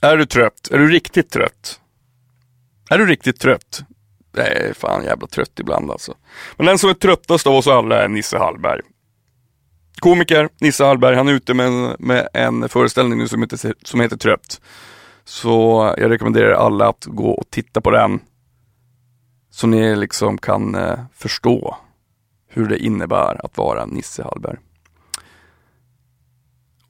Är du trött? Är du riktigt trött? Är du riktigt trött? Jag är fan jävla trött ibland alltså. Men den som är tröttast av oss alla är Nisse Hallberg. Komiker, Nisse Hallberg, han är ute med en, med en föreställning nu som heter, som heter Trött. Så jag rekommenderar alla att gå och titta på den. Så ni liksom kan eh, förstå hur det innebär att vara Nisse Hallberg.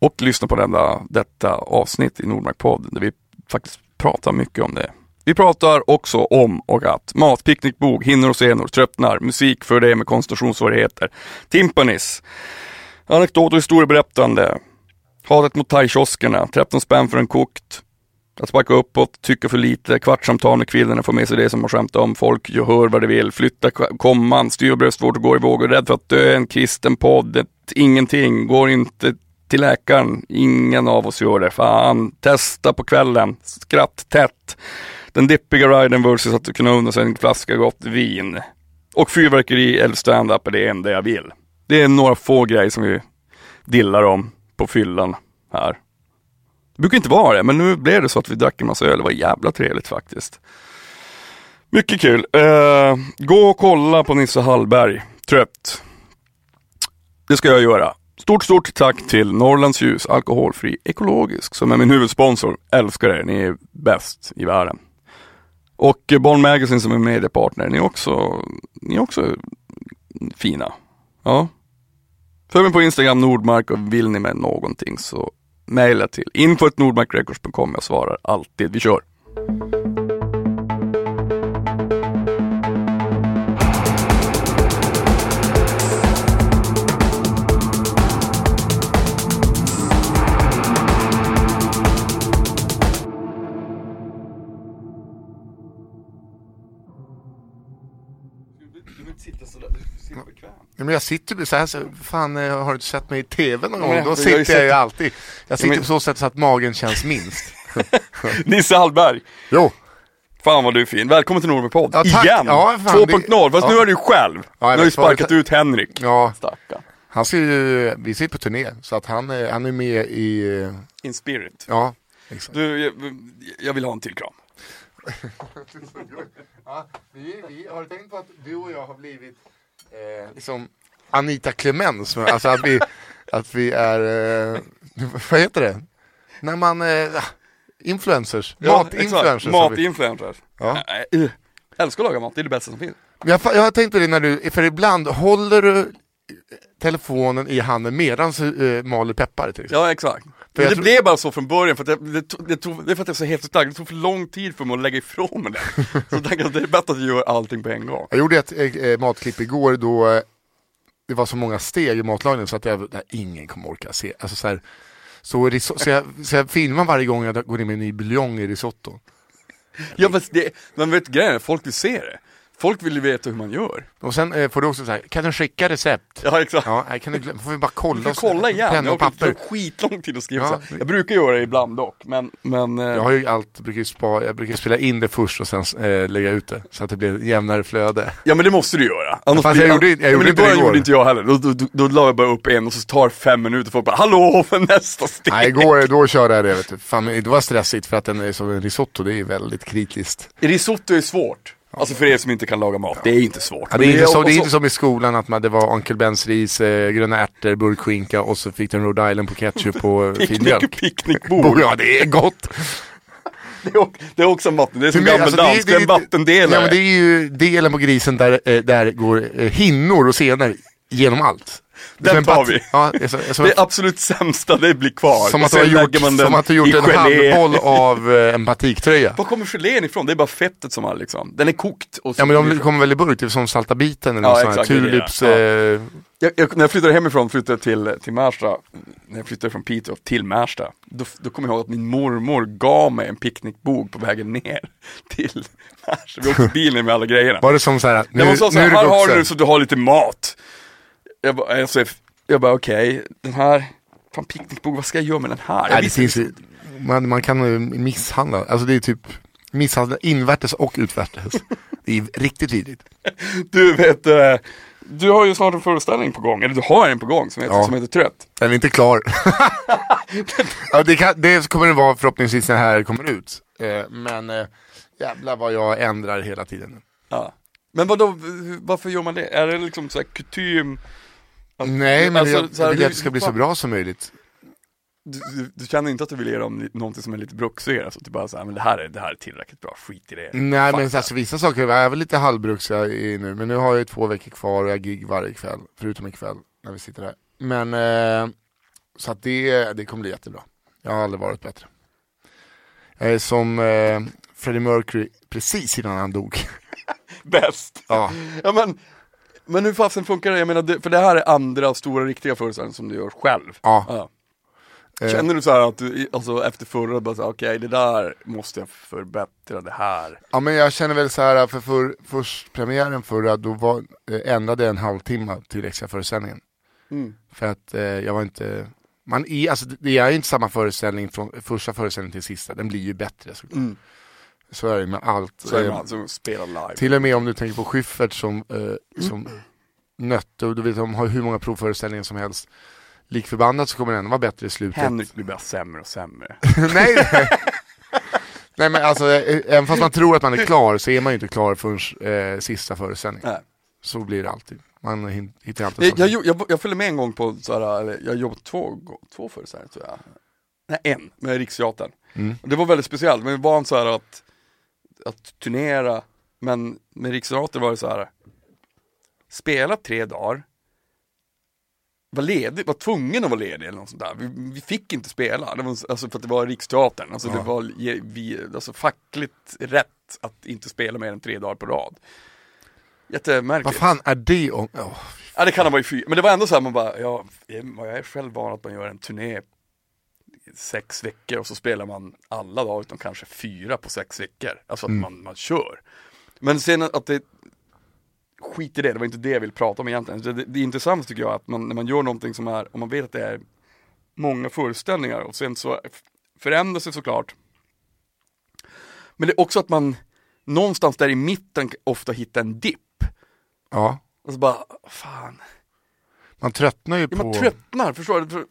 Och lyssna på denna, detta avsnitt i Nordmark podd där vi faktiskt pratar mycket om det. Vi pratar också om och att matpicknickbok, hinnor och senor, tröttnar, musik för dig med koncentrationssvårigheter, timpanis, anekdot och historieberättande, hatet mot thaikioskerna, 13 spänn för en kokt, att sparka uppåt, tycka för lite, kvartssamtal med kvinnorna, få med sig det som man skämtar om, folk. Gör hör vad de vill, flytta komman, styr bröstvård och går i vågor, rädd för att dö, en kristen podd, ett ingenting, går inte till läkaren, ingen av oss gör det, fan, testa på kvällen, skratt tätt, den dippiga riden versus att kunna unna sig en flaska gott vin. Och fyrverkeri eller stand-up är det enda jag vill. Det är några få grejer som vi dillar om på fyllan här. Det brukar inte vara det, men nu blev det så att vi drack en massa öl. Det var jävla trevligt faktiskt. Mycket kul. Uh, gå och kolla på Nisse Hallberg. Trött. Det ska jag göra. Stort, stort tack till Norrlands Ljus Alkoholfri Ekologisk som är min huvudsponsor. Älskar er, ni är bäst i världen. Och Bonn Magazine som är mediepartner, ni är också, ni är också fina. Ja. Följ mig på Instagram Nordmark och vill ni med någonting så mejla till info.nordmarkrecords.com. Jag svarar alltid. Vi kör! Men jag sitter så här, så, fan eh, har du inte sett mig i TV någon gång? Då sitter jag ju alltid. Jag sitter på så sätt så att magen känns minst. Nisse Hallberg. Jo. Fan vad du är fin. Välkommen till Nordby podd. Ja, Igen! Ja, 2.0, fast ja. nu är du ju själv. Ja, nu har ju sparkat ut Henrik. Ja, Stackarn. han ser ju, vi sitter på turné så att han, är- han är med i, In spirit. ja. Exakt. Du, jag, jag vill ha en till kram. Ja, vi, vi har tänkt på att du och jag har blivit eh, liksom Anita Clemens, men alltså att vi, att vi är, eh, vad heter det? När man, eh, influencers, matinfluencers. har vi. Matinfluencers. Ja. Ja. Uh, älskar att laga mat, det är det bästa som finns. Jag, jag har tänkt på det när du, för ibland håller du telefonen i handen medan du eh, maler peppar till exempel. Ja, exakt. Men det tror- blev bara så från början, för det, det, det, tog, det är för att jag är så helt stark. Det tog för lång tid för mig att lägga ifrån mig det. Så jag tänkte att det är bättre att jag gör allting på en gång. Jag gjorde ett eh, matklipp igår då eh, det var så många steg i matlagningen så att jag, där ingen kommer orka se. Alltså så, här, så, riso- så, jag, så jag filmar varje gång jag går in med en ny buljong i risotto. Ja, men det, man vet grejen, folk vill se det. Folk vill ju veta hur man gör. Och sen eh, får du också så här, kan du skicka recept? Ja, exakt. Ja, kan du glömma, får vi bara kolla? Jag och så- kolla igen, Penna jag och har papper. skitlång tid att skriva Ja. så här. Jag brukar göra det ibland dock, men, men eh, Jag har ju allt, brukar ju spa, jag brukar spela in det först och sen eh, lägga ut det. Så att det blir jämnare flöde. Ja men det måste du göra. Annars Fast jag gjorde- jag ja, gjorde men i inte det början igår. gjorde inte jag heller. Då, då, då, då la jag bara upp en och så tar fem minuter folk bara Hallå för nästa steg. Nej, igår då körde jag det vet du. Fan, men det var stressigt för att den är som en risotto, det är väldigt kritiskt. Risotto är svårt. Alltså för er som inte kan laga mat, det är inte svårt. Ja, det, är inte så, det är inte som i skolan att man, det var Onkel Bens ris, eh, gröna ärtor, burkskinka och så fick du en Rhode Island på ketchup och fin mjölk. picknickbord. Ja, det är gott! Det är, också, en vatten, det är som gammal alltså, det är en vattendelare. Ja, men det är ju delen på grisen där, eh, där går eh, hinnor och senor genom allt. Den tar vi. Ja, det är så, som, Det absolut sämsta, det blir kvar. som att du har gjort, som att du gjort en gelé. handboll av eh, en batiktröja. Var kommer gelén ifrån? Det är bara fettet som har liksom, den är kokt. Och så Ja men de kommer väl i burk, typ som salta biten eller Ja, något sånt här. Tulips... ja. Eh, Jag, jag, när jag flyttade hemifrån, flyttade till, till Märsta, när jag flyttade från Piteå till Märsta, då, då kommer jag ihåg att min mormor gav mig en picknickbok på vägen ner till Märsta. Vi åkte bilen med alla grejerna. var det som så här, nu, jag var så, så nu här, är du här har du så du har lite mat. Jag bara, alltså, jag bara okej, den här, fan picknickbok, vad ska jag göra med den här? Nej, det finns, man, man kan misshandla, alltså det är typ misshandla invärtes och utvärtes. Det är riktigt vidrigt. Du vet, eh, du har ju snart en föreställning på gång, eller du har en på gång som heter, Ja. som heter Trött. Den är inte klar. ja, det, kan, det kommer det vara förhoppningsvis när det här kommer ut. Eh, men eh, jävlar vad jag ändrar hela tiden. Ja. Men vadå, varför gör man det? Är det liksom såhär kutym? Att, Nej, men alltså, jag, jag vill att det ska bli så bra som möjligt. Du, du, du, känner inte att du vill ge dem någonting som är lite bruksigare? Alltså, du bara såhär, men det här, är, det här är tillräckligt bra, skit i det. Nej Fan, men alltså, vissa saker är väl lite halvbruksiga i nu, men nu har jag två veckor kvar och jag gig varje kväll, förutom ikväll när vi sitter här. Men, eh, så att det, det kommer bli jättebra. Jag har aldrig varit bättre. Jag är som eh, Freddie Mercury precis innan han dog. Bäst! Ja. ja men, men hur fasen funkar det? Jag menar, för det här är andra stora riktiga föreställningar som du gör själv. Ja. ja. Eh. Känner du så här att du, alltså efter förra, bara okej okay, det där måste jag förbättra det här? Ja men jag känner väl så här, för, för först premiären förra, då var, eh, ändrade jag en halvtimme till extra föreställningen. Mm. För att eh, jag var inte, man är, alltså det är inte samma föreställning från första föreställningen till sista, den blir ju bättre såklart. Mm. Så är det med allt. Så är det med allt som spelar live. Till och med om du tänker på Schyffert som, eh, som mm. nötte, och du vet de har hur många provföreställningar som helst. Likförbannat så kommer den vara bättre i slutet. Henrik blir bara sämre och sämre. nej, nej. nej men alltså, eh, även fast man tror att man är klar så är man ju inte klar förrän eh, sista föreställningen. Nej. Så blir det alltid. Man hittar alltid jag, jag, jag, jag följde med en gång på, såhär, jag jobbade två, två föreställningar tror jag. Nej, en, med Riksteatern. Mm. Det var väldigt speciellt, men vi var så här att, att turnera, men med Riksteatern var det så här spela tre dagar, var ledig, var tvungen att vara ledig eller något sånt där. Vi, vi fick inte spela, det var, alltså för att det var Riksteatern. Alltså ja. det var vi, alltså fackligt rätt att inte spela mer än tre dagar på rad. Jättemärkligt. Vad fan är det om? Oh. Ja det kan ha varit fyra, men det var ändå så här, man bara, ja, jag är själv van att man gör en turné sex veckor och så spelar man alla dagar utom kanske fyra på sex veckor. Alltså att mm. man, man kör. Men sen att det skit i det, det var inte det jag vill prata om egentligen. Det, det, det intressanta tycker jag att man, när man gör någonting som är, om man vet att det är många föreställningar och sen så förändras det såklart. Men det är också att man någonstans där i mitten ofta hittar en dipp. Ja. Och så bara, fan. Man tröttnar ju ja, på... man tröttnar, förstår du?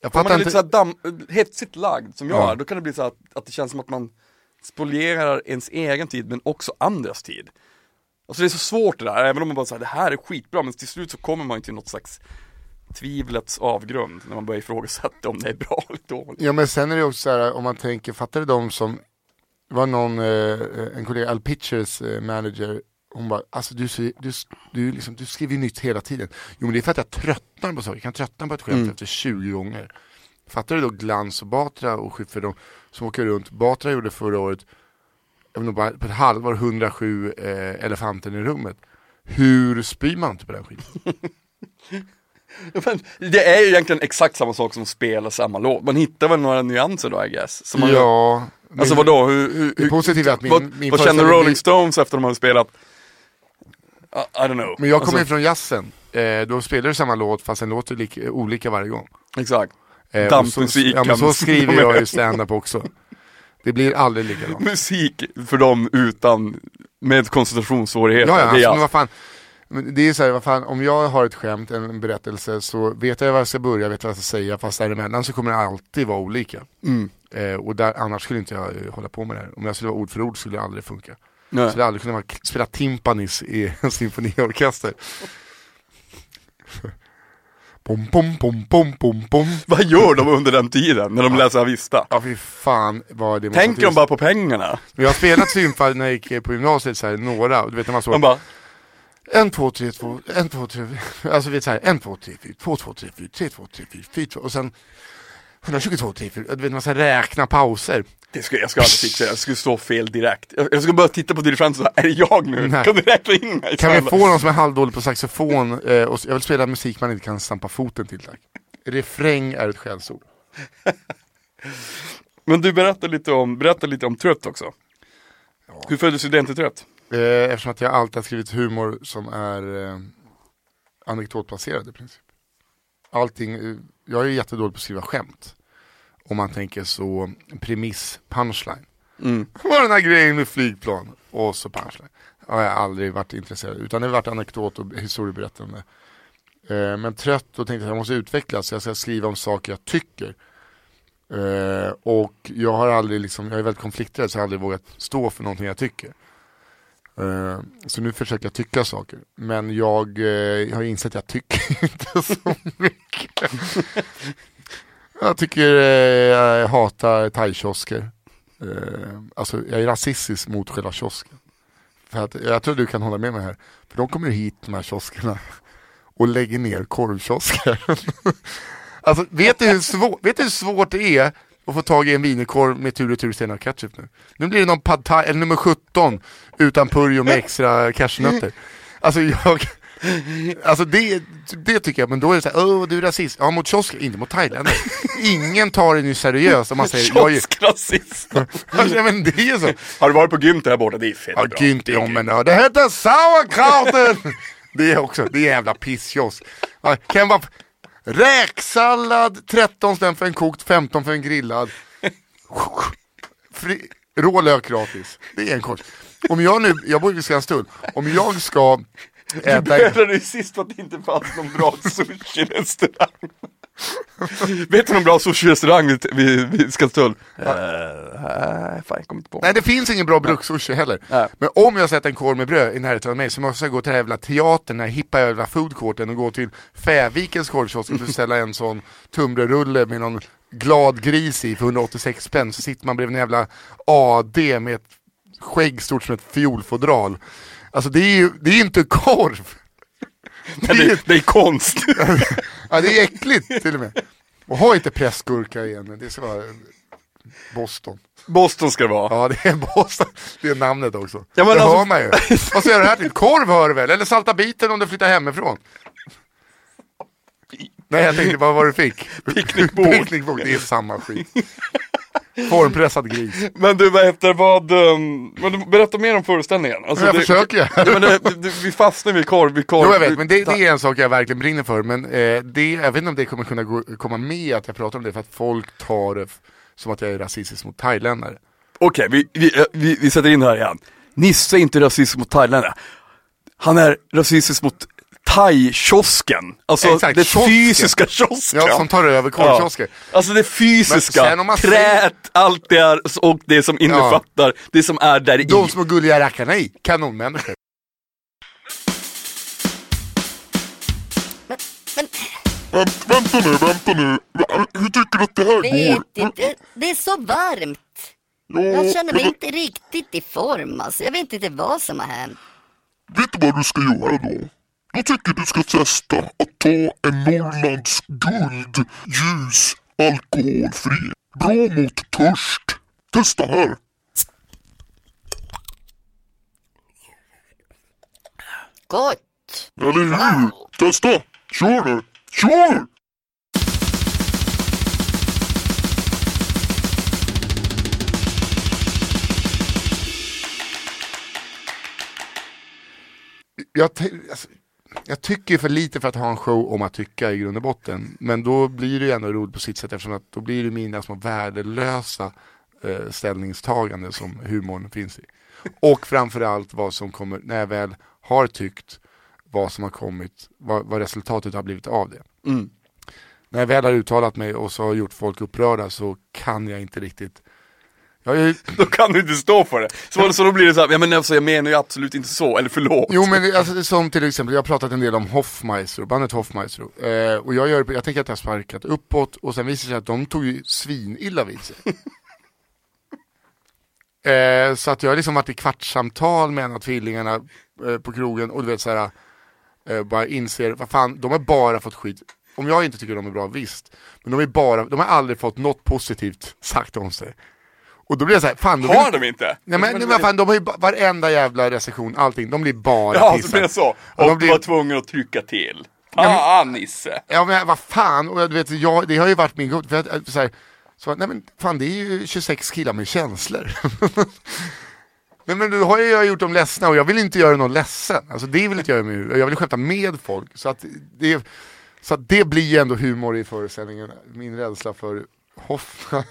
Jag Om man är inte... lite såhär damm, hetsigt lagd som jag ja. är, då kan det bli så att, att det känns som att man spolierar ens egen tid men också andras tid. Alltså det är så svårt det där, även om man bara säger det här är skitbra, men till slut så kommer man ju till något slags tvivlets avgrund när man börjar ifrågasätta om det är bra eller dåligt. Ja men sen är det också så här, om man tänker, fattar du de som, det var någon, eh, en kollega, Al Pitchers eh, manager, hon bara, alltså du, du, du, liksom, du skriver nytt hela tiden. Jo men det är för att jag tröttnar på saker, jag kan tröttna på ett skämt mm. efter 20 gånger. Fattar du då Glans och Batra och Schyffert, de som åker runt, Batra gjorde förra året jag vet inte, på ett halvår 107 eh, elefanten i rummet. Hur spyr man inte på den skiten? Men det är ju egentligen exakt samma sak som att spela samma låt. Man hittar väl några nyanser då I guess. Man ja. Alltså vadå, hur, hur, positiva att min, vad, min vad känner Rolling Stones efter de hade spelat? I, I don't know. Men jag kommer alltså, från jazzen. Eh, då spelar du samma låt fast den låter lika, olika varje gång. Exakt. Eh, Dampmusik. Ja men så skriver jag ju stand-up också. Det blir aldrig likadant. Musik för dem utan, med koncentrationssvårigheter. Ja, ja, alltså, men vad fan. Det är så här, vad fan, om jag har ett skämt, en berättelse, så vet jag var jag ska börja, vet vad jag ska säga, fast däremellan så kommer det alltid vara olika. Mm. Eh, och där, annars skulle inte jag eh, hålla på med det här. Om jag skulle vara ord för ord skulle det aldrig funka. Nej. Jag skulle aldrig vara, spela timpanis i en symfoniorkester. Pom, pom, pom, pom, pom, pom. Vad gör de under den tiden när de läser Avista? Ja fy fan vad det Tänker de bara på pengarna? Jag har spelat symfal när jag gick på gymnasiet, så här, några, du vet när man så de bara en, två, tre, två, en, två, tre, alltså vet såhär, en, två, tre, fyra, två, två, tre, fyra, tre, två, tre, fyra, fyra, två, och sen 122, tre, fyra, du vet man ska räkna pauser. Det ska, jag ska aldrig fixa, jag skulle stå fel direkt. Jag, jag ska bara titta på och säga, är det jag nu? Nej. Kan du räkna in mig? Kan vi få någon som är halvdålig på saxofon, eh, och jag vill spela musik man inte kan stampa foten till tack. Refräng är ett skällsord. Men du berättar lite om, berätta lite om Trött också. Ja. Hur föddes idén till Trött? Eh, eftersom att jag alltid har skrivit humor som är eh, anekdotbaserad i princip. Allting, eh, jag är jättedålig på att skriva skämt. Om man tänker så, premiss, punchline. Mm. Vad den här grejen med flygplan? Och så punchline. har jag aldrig varit intresserad utan det har varit anekdot och historieberättande. Eh, men trött och tänkte att jag måste utvecklas så jag ska skriva om saker jag tycker. Eh, och jag har aldrig liksom, jag är väldigt konflikträdd så jag har aldrig vågat stå för någonting jag tycker. Eh, så nu försöker jag tycka saker. Men jag, eh, jag har insett att jag tycker inte så mycket. jag tycker, eh, jag hatar thaikiosker. Eh, alltså jag är rasistisk mot själva kiosken. För att, jag tror du kan hålla med mig här. För de kommer hit, de här kioskerna, och lägger ner korvkiosker. alltså vet du, hur svår, vet du hur svårt det är att få tag i en wienerkorv med tur och tur sten och ketchup nu? Nu blir det någon pad thai, eller nummer 17 utan purjo med extra cashewnötter. Alltså jag, Alltså det, det tycker jag, men då är det såhär, åh du är rasist. Ja mot kiosker, inte mot thailändare. Ingen tar det nu seriöst om man säger jag är... Kioskrasist. Alltså, ja, men det är ju så. Har du varit på Günther här borta? Det är fett Ja, bra. Günther, ja men ja, det heter sauerkrauten! Det är också, det är jävla pisskiosk. Ja, kan räksallad, 13 spänn för en kokt, 15 för en grillad. Fri, rå lök gratis. Det är en kort. Om jag nu, jag bor i Skanstull, om jag ska Du äta... bödlade ju sist för att det inte fanns någon bra sushi-restaurang. Vet du någon bra sushi-restaurang vid, vid, vid Skanstull? Uh, nej, fan jag kommer inte på. Nej det finns ingen bra brukssushi heller. Nej. Men om jag sätter en korv med bröd i närheten av mig så måste jag gå till den här jävla teatern, den här hippa jävla foodcourten och gå till Fävikens korvkiosk och beställa en sån tunnbrödsrulle med någon glad gris i för 186 spänn. Så sitter man bredvid en jävla AD med ett skägg stort som ett fiolfodral. Alltså det är ju, det är inte korv! Men det, det är konst. Ja det är äckligt till och med. Och ha inte pressgurka igen, det ska vara Boston. Boston ska det vara. Ja det är Boston, det är namnet också. Ja, men det alltså- hör man ju. Vad göra det här till? Korv hör du väl? Eller salta biten om du flyttar hemifrån? Nej jag tänkte, vad var det du fick? Picknickbord. Picknickbord, det är samma skit. Formpressad gris. Men du, vad heter vad, um, men du, berätta mer om föreställningen. Alltså, Jag det, försöker. Ja, men det, det, vi fastnar vid korv, vid korv. Jo jag vet, men det, det är en sak jag verkligen brinner för. Men eh, det, jag vet inte om det kommer kunna gå, komma med att jag pratar om det för att folk tar det som att jag är rasistisk mot thailändare. Okej, vi, vi, vi, vi sätter in här igen. Nisse är inte rasistisk mot thailändare. Han är rasistisk mot thai-kiosken. Alltså Exakt, det kiosken. fysiska kiosken. Ja, som tar över korvkiosker. Ja. Alltså det fysiska, Men man träet, allt det är och det som innefattar det som är där i. De små gulliga rackarna i, kanonmänniskor. Vänta nu, vänta nu. Hur tycker du att det här Vet går? inte, det är så varmt. Ja, Jag känner mig men inte riktigt i form alltså. Jag vet inte vad som har hänt. Vet du vad du ska göra då? Jag tycker du ska testa att ta en Norrlands guld ljus alkoholfri. Bra mot törst. Testa här. Gott! Eller hur? Testa! Kör nu! Kör! jag, alltså, jag tycker för lite för att ha en show om att tycka i grund och botten. Men då blir det ju ändå roligt på sitt sätt eftersom att då blir det mina små värdelösa eh, ställningstaganden som humorn finns i. Och framförallt vad som kommer, när jag väl har tyckt, vad som har kommit, vad, vad resultatet har blivit av det. Mm. När jag väl har uttalat mig och så har gjort folk upprörda så kan jag inte riktigt ju, Då kan du inte stå för det. Så, så då blir det så här, ja men alltså, jag menar ju absolut inte så, eller förlåt. Jo men alltså, som till exempel, jag har pratat en del om Hoffmeister, bandet Hoffmeister. Eh, och jag, gör, jag tänker att jag har sparkat uppåt och sen visar det sig att de tog ju svinilla vid sig. eh, så att jag har liksom varit i kvartssamtal med en av tvillingarna eh, på krogen och du vet såhär, eh, bara inser, vad fan, de har bara fått skit. Om jag inte tycker de är bra, visst. Men de, är bara, de har aldrig fått något positivt sagt om sig. Och då blir jag såhär, fan vill- Har de inte? Nej men, nej, men fan, de har ju ba- varenda jävla recension, allting, de blir bara Ja, pissade. blir det så. Ja, Och de du blir- var tvungen att trycka till. Ja, men- Fan Nisse. Ja men vad fan, och du vet, jag, det har ju varit min god, för att, att, så här, så, nej men fan det är ju 26 killar med känslor. nej men då har jag gjort dem ledsna och jag vill inte göra någon ledsen. Alltså det vill inte jag göra jag vill skämta med folk. Så att det, så att det blir ju ändå humor i föreställningen, min rädsla för Hoffman.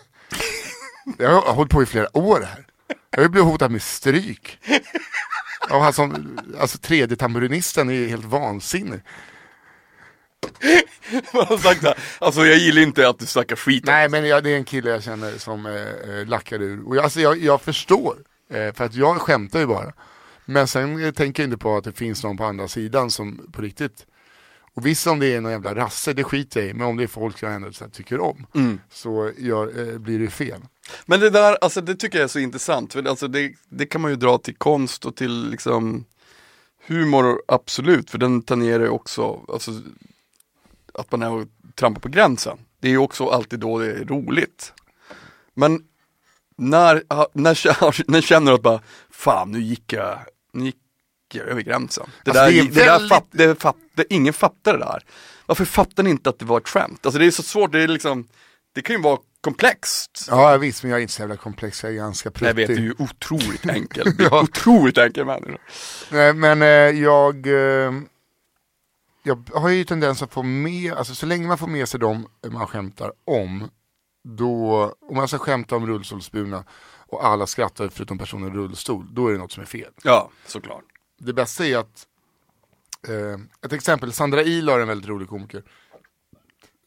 Jag har hållit på i flera år här. Jag har ju blivit hotad med stryk. Av han som, alltså tredje tamburinisten är helt vansinnig. Man har sagt så här, alltså jag gillar inte att du snackar skit Nej men jag, det är en kille jag känner som eh, eh, lackar ur. Och jag, alltså, jag, jag förstår, eh, för att jag skämtar ju bara. Men sen eh, tänker jag inte på att det finns någon på andra sidan som på riktigt och visst om det är någon jävla rasse, det skiter jag i, men om det är folk jag ändå tycker om, Mm. så gör, eh, blir det fel. Men det där, alltså det tycker jag är så intressant, för alltså det, det kan man ju dra till konst och till liksom humor, absolut, för den tangerar ju också, alltså att man är och trampar på gränsen. Det är ju också alltid då det är roligt. Men när, när, när känner du att bara, fan nu gick jag, nu gick jag över gränsen. Det Alltså, där, det är det där väldigt- fatt, det fatt, det, ingen fattar det där. Varför fattar ni inte att det var ett skämt? Alltså det är så svårt, det är liksom, det kan ju vara komplext. Ja visst, men jag är inte så jävla komplex, jag är ganska Jag vet, du är pruttig. ju otroligt enkel. Du är Ja. Otroligt enkel människa. Nej, men eh, jag, eh, jag har ju tendens att få med, alltså så länge man får med sig dem man skämtar om, då, om man ska skämta om rullstolsburna och alla skrattar förutom personen i rullstol, då är det något som är fel. Ja, såklart. Det bästa är att, eh, ett exempel, Sandra Ilar är en väldigt rolig komiker.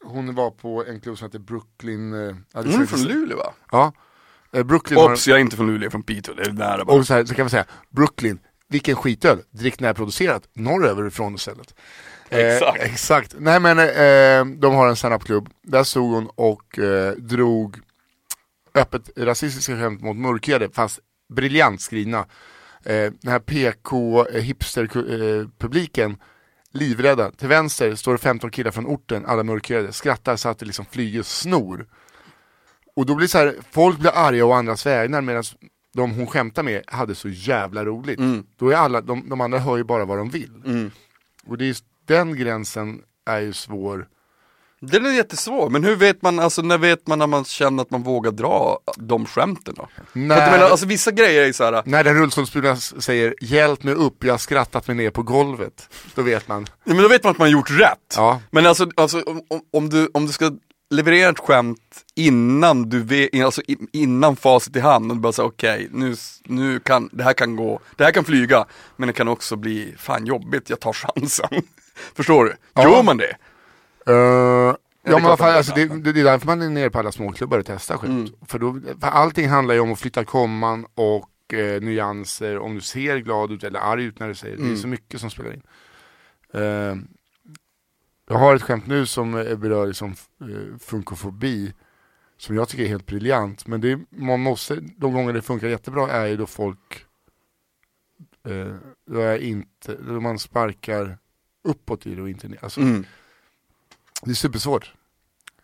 Hon var på en klubb som heter Brooklyn. Eh, Hon är från Luleå va? Ja. Eh, Brooklyn har, Obs, jag är inte från Luleå, jag är från Piteå, det är nära bara. och så, här, så kan man säga, Brooklyn, vilken skitöl, drick närproducerat, norröver ifrån istället. Eh, Exakt. exakt. Nej men eh, de har en standup-klubb, där stod hon och eh, drog öppet rasistiska skämt mot mörkhyade, fast briljant skrivna. Eh, den här PK eh, hipster-publiken, livrädda. Till vänster står det 15 killar från orten, alla mörkhyade, skrattar så att det liksom flyger snor. Och då blir så här, folk blir arga å andras vägnar medan de hon skämtar med hade så jävla roligt. Mm. Då är alla, de, de andra hör ju bara vad de vill. Mm. Och det är, just- den gränsen är ju svår. Den är jättesvår, men hur vet man, alltså när vet man när man känner att man vågar dra de skämten då? När, menar, alltså vissa grejer är ju såhär, när den rullstolsburna säger hjälp mig upp, jag har skrattat mig ner på golvet. Då vet man. ja, men då vet man att man gjort rätt. Ja. Men alltså, alltså om, om- du, om du ska leverera ett skämt innan du vet, alltså innan facit i hand och du bara säger okej, nu, s- nu kan, det här kan gå, det här kan flyga, men det kan också bli fan jobbigt, jag tar chansen. Förstår du? Ja. Gör man det? Uh, ja men att alltså, det det, det, det är därför man är nere på alla småklubbar och testar skit. Mm. För, då, för allting handlar ju om att flytta komman och eh, nyanser, om du ser glad ut eller arg ut när du säger det. Det Mm. är så mycket som spelar in. Eh, jag har ett skämt nu som eh, berör liksom, uh, funkofobi, som jag tycker är helt briljant. Men det, man måste, de gånger det funkar jättebra är ju då folk, uh, då, är inte, då man sparkar uppåt i det och inte ner. Alltså, Mm. Det är supersvårt.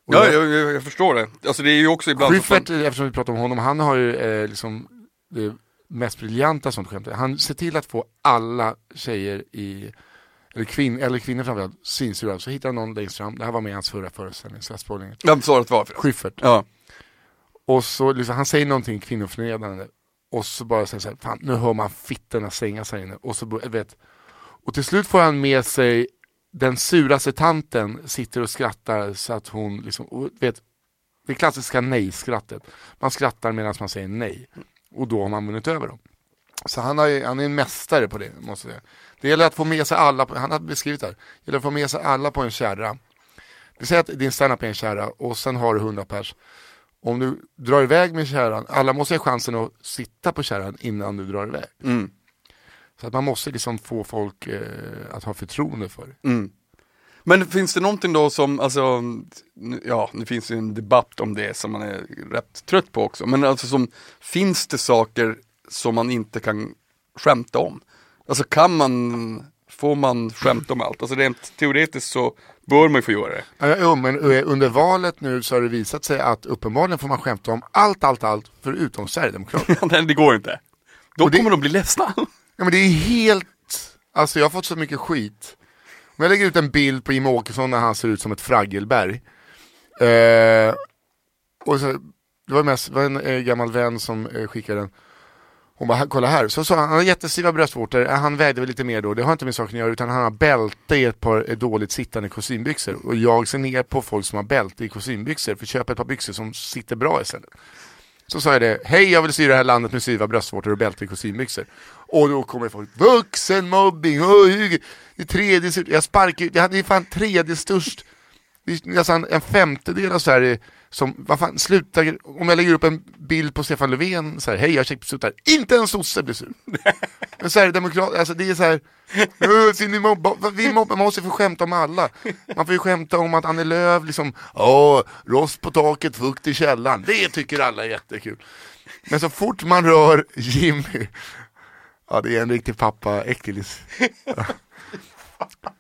Och Ja, jag- jag, jag, förstår det. Alltså det är ju också ibland att man- Schyffert, eftersom vi pratar om honom, han har ju eh, liksom det mest briljanta sånt skämt. Han ser till att få alla tjejer i, eller, kvinn, eller kvinnor framförallt, svinsura. Så hittar han någon längst fram, det här var med i hans förra föreställning, Stadsbowlingen. Vem var för det? Schyffert. Ja. Och så liksom, han säger någonting kvinnoförnedrande. Och så bara säger så här, fan nu hör man fittorna stängas här inne. Och så vet, och till slut får han med sig den suraste tanten sitter och skrattar så att hon liksom, och vet, det klassiska nej-skrattet. Man skrattar medan man säger nej. Och då har man vunnit över dem. Så han, har, han är en mästare på det, måste jag säga. Det gäller att få med sig alla, på, han har beskrivit det här, det gäller att få med sig alla på en kärra. Vi säger att din standup är en kärra och sen har du 100 pers. Om du drar iväg med kärran, alla måste ha chansen att sitta på kärran innan du drar iväg. Mm. Så att man måste liksom få folk eh, att ha förtroende för det. Mm. Men finns det någonting då som, alltså, ja, nu finns det en debatt om det som man är rätt trött på också, men alltså som, finns det saker som man inte kan skämta om? Alltså kan man, får man skämta om allt? Alltså rent teoretiskt så bör man ju få göra det. Ja, men eh, under valet nu så har det visat sig att uppenbarligen får man skämta om allt, allt, allt förutom Sverigedemokraterna. Nej, det går inte. Då det- kommer de bli ledsna. Ja men det är helt, alltså jag har fått så mycket skit. Om jag lägger ut en bild på Jimmie Åkesson när han ser ut som ett fraggelberg. Eh, och så, det var, mest, det var en eh, gammal vän som eh, skickade den. Hon bara, kolla här. Så sa han, han har jättestiva bröstvårtor, eh, han vägde väl lite mer då, det har inte med saken att göra, utan han har bälte i ett par eh, dåligt sittande kostymbyxor. Och jag ser ner på folk som har bälte i kostymbyxor, för köp ett par byxor som sitter bra istället. Så sa jag det, hej jag vill styra det här landet med styva bröstvårtor och bälte i kostymbyxor. Och då kommer folk, vuxenmobbing, hur- det tredje, störst." jag sparkar, det är fan tredje störst, det är nästan en femtedel av Sverige som, vad fan, sluta, om jag lägger upp en bild på Stefan Löfven, så här, hej jag suttar, inte en sosse blir sur. Men Sverigedemokrat, alltså det är så här, "Åh, ser ni mobba? Vi mobbar, man måste få skämta om alla. Man får ju skämta om att Annie Lööf liksom, åh, rost på taket, fukt i källaren. Det tycker alla är jättekul. Men så fort man rör Jimmy, ja det är en riktig pappa äckelis.